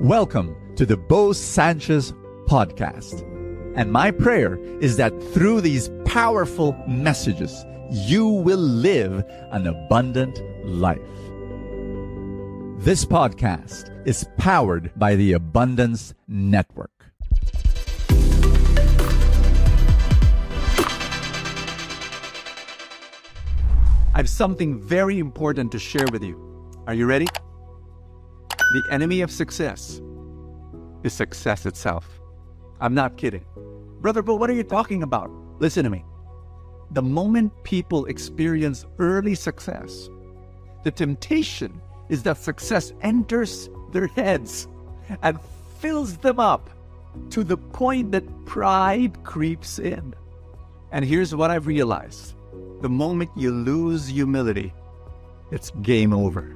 Welcome to the Bo Sanchez podcast. And my prayer is that through these powerful messages, you will live an abundant life. This podcast is powered by the Abundance Network. I have something very important to share with you. Are you ready? The enemy of success is success itself. I'm not kidding. Brother, but what are you talking about? Listen to me. The moment people experience early success, the temptation is that success enters their heads and fills them up to the point that pride creeps in. And here's what I've realized the moment you lose humility, it's game over.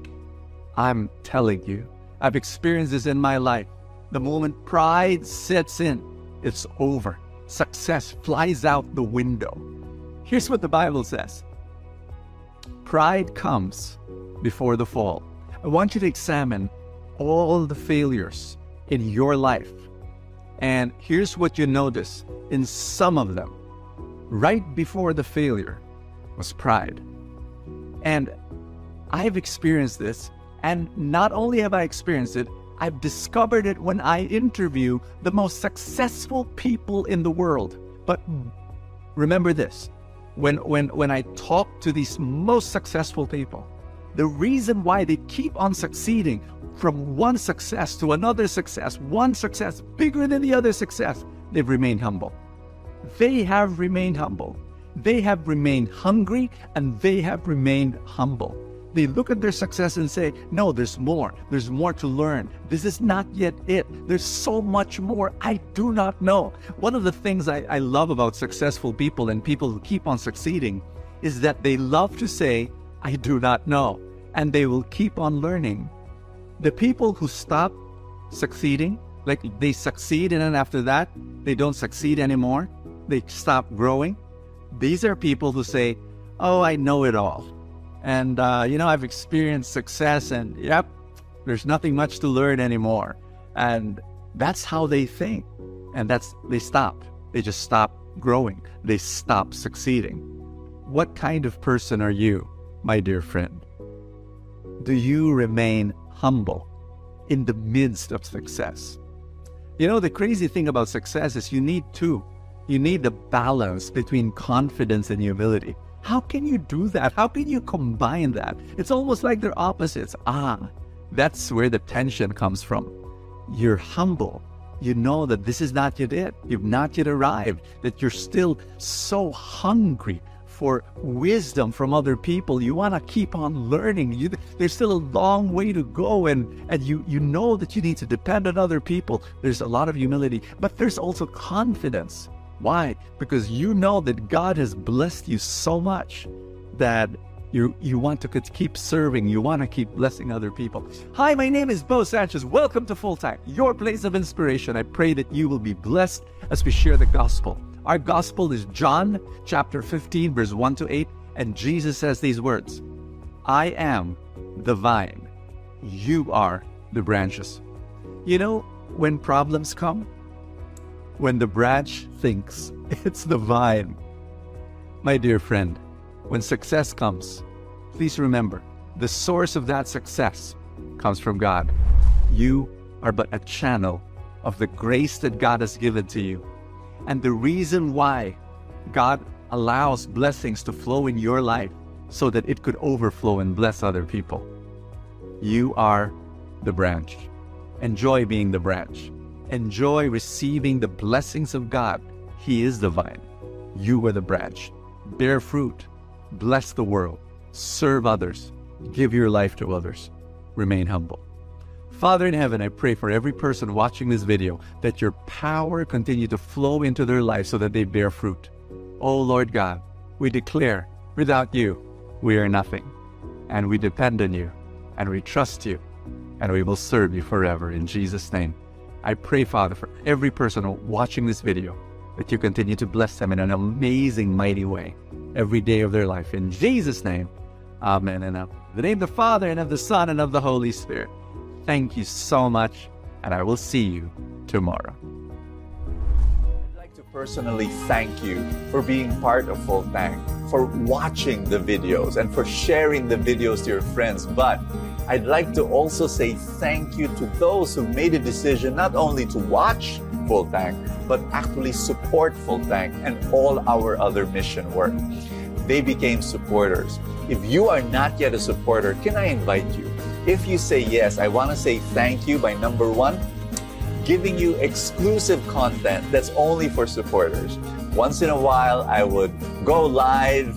I'm telling you, I've experienced this in my life. The moment pride sets in, it's over. Success flies out the window. Here's what the Bible says Pride comes before the fall. I want you to examine all the failures in your life. And here's what you notice in some of them. Right before the failure was pride. And I've experienced this. And not only have I experienced it, I've discovered it when I interview the most successful people in the world. But remember this when, when, when I talk to these most successful people, the reason why they keep on succeeding from one success to another success, one success bigger than the other success, they've remained humble. They have remained humble. They have remained hungry and they have remained humble. They look at their success and say, No, there's more. There's more to learn. This is not yet it. There's so much more I do not know. One of the things I, I love about successful people and people who keep on succeeding is that they love to say, I do not know. And they will keep on learning. The people who stop succeeding, like they succeed and then after that, they don't succeed anymore, they stop growing. These are people who say, Oh, I know it all. And, uh, you know, I've experienced success and, yep, there's nothing much to learn anymore. And that's how they think. And that's, they stop. They just stop growing. They stop succeeding. What kind of person are you, my dear friend? Do you remain humble in the midst of success? You know, the crazy thing about success is you need two. You need the balance between confidence and humility. How can you do that? How can you combine that? It's almost like they're opposites. Ah, that's where the tension comes from. You're humble. You know that this is not yet it. You've not yet arrived, that you're still so hungry for wisdom from other people. You want to keep on learning. You, there's still a long way to go, and, and you, you know that you need to depend on other people. There's a lot of humility, but there's also confidence. Why? Because you know that God has blessed you so much that you you want to keep serving, you want to keep blessing other people. Hi, my name is Bo Sanchez. Welcome to Full Tank, your place of inspiration. I pray that you will be blessed as we share the gospel. Our gospel is John chapter 15, verse 1 to 8, and Jesus says these words I am the vine, you are the branches. You know, when problems come, when the branch thinks it's the vine. My dear friend, when success comes, please remember the source of that success comes from God. You are but a channel of the grace that God has given to you. And the reason why God allows blessings to flow in your life so that it could overflow and bless other people. You are the branch. Enjoy being the branch enjoy receiving the blessings of God. He is the vine. You are the branch. Bear fruit. Bless the world. Serve others. Give your life to others. Remain humble. Father in heaven, I pray for every person watching this video that your power continue to flow into their lives so that they bear fruit. Oh Lord God, we declare without you, we are nothing. And we depend on you, and we trust you, and we will serve you forever. In Jesus' name. I pray, Father, for every person watching this video, that you continue to bless them in an amazing, mighty way every day of their life. In Jesus' name, Amen. And in the name of the Father, and of the Son, and of the Holy Spirit. Thank you so much and I will see you tomorrow. I'd like to personally thank you for being part of Full Tank, for watching the videos, and for sharing the videos to your friends. But I'd like to also say thank you to those who made a decision not only to watch Full Tank, but actually support Full Tank and all our other mission work. They became supporters. If you are not yet a supporter, can I invite you? If you say yes, I want to say thank you by number one, giving you exclusive content that's only for supporters. Once in a while, I would go live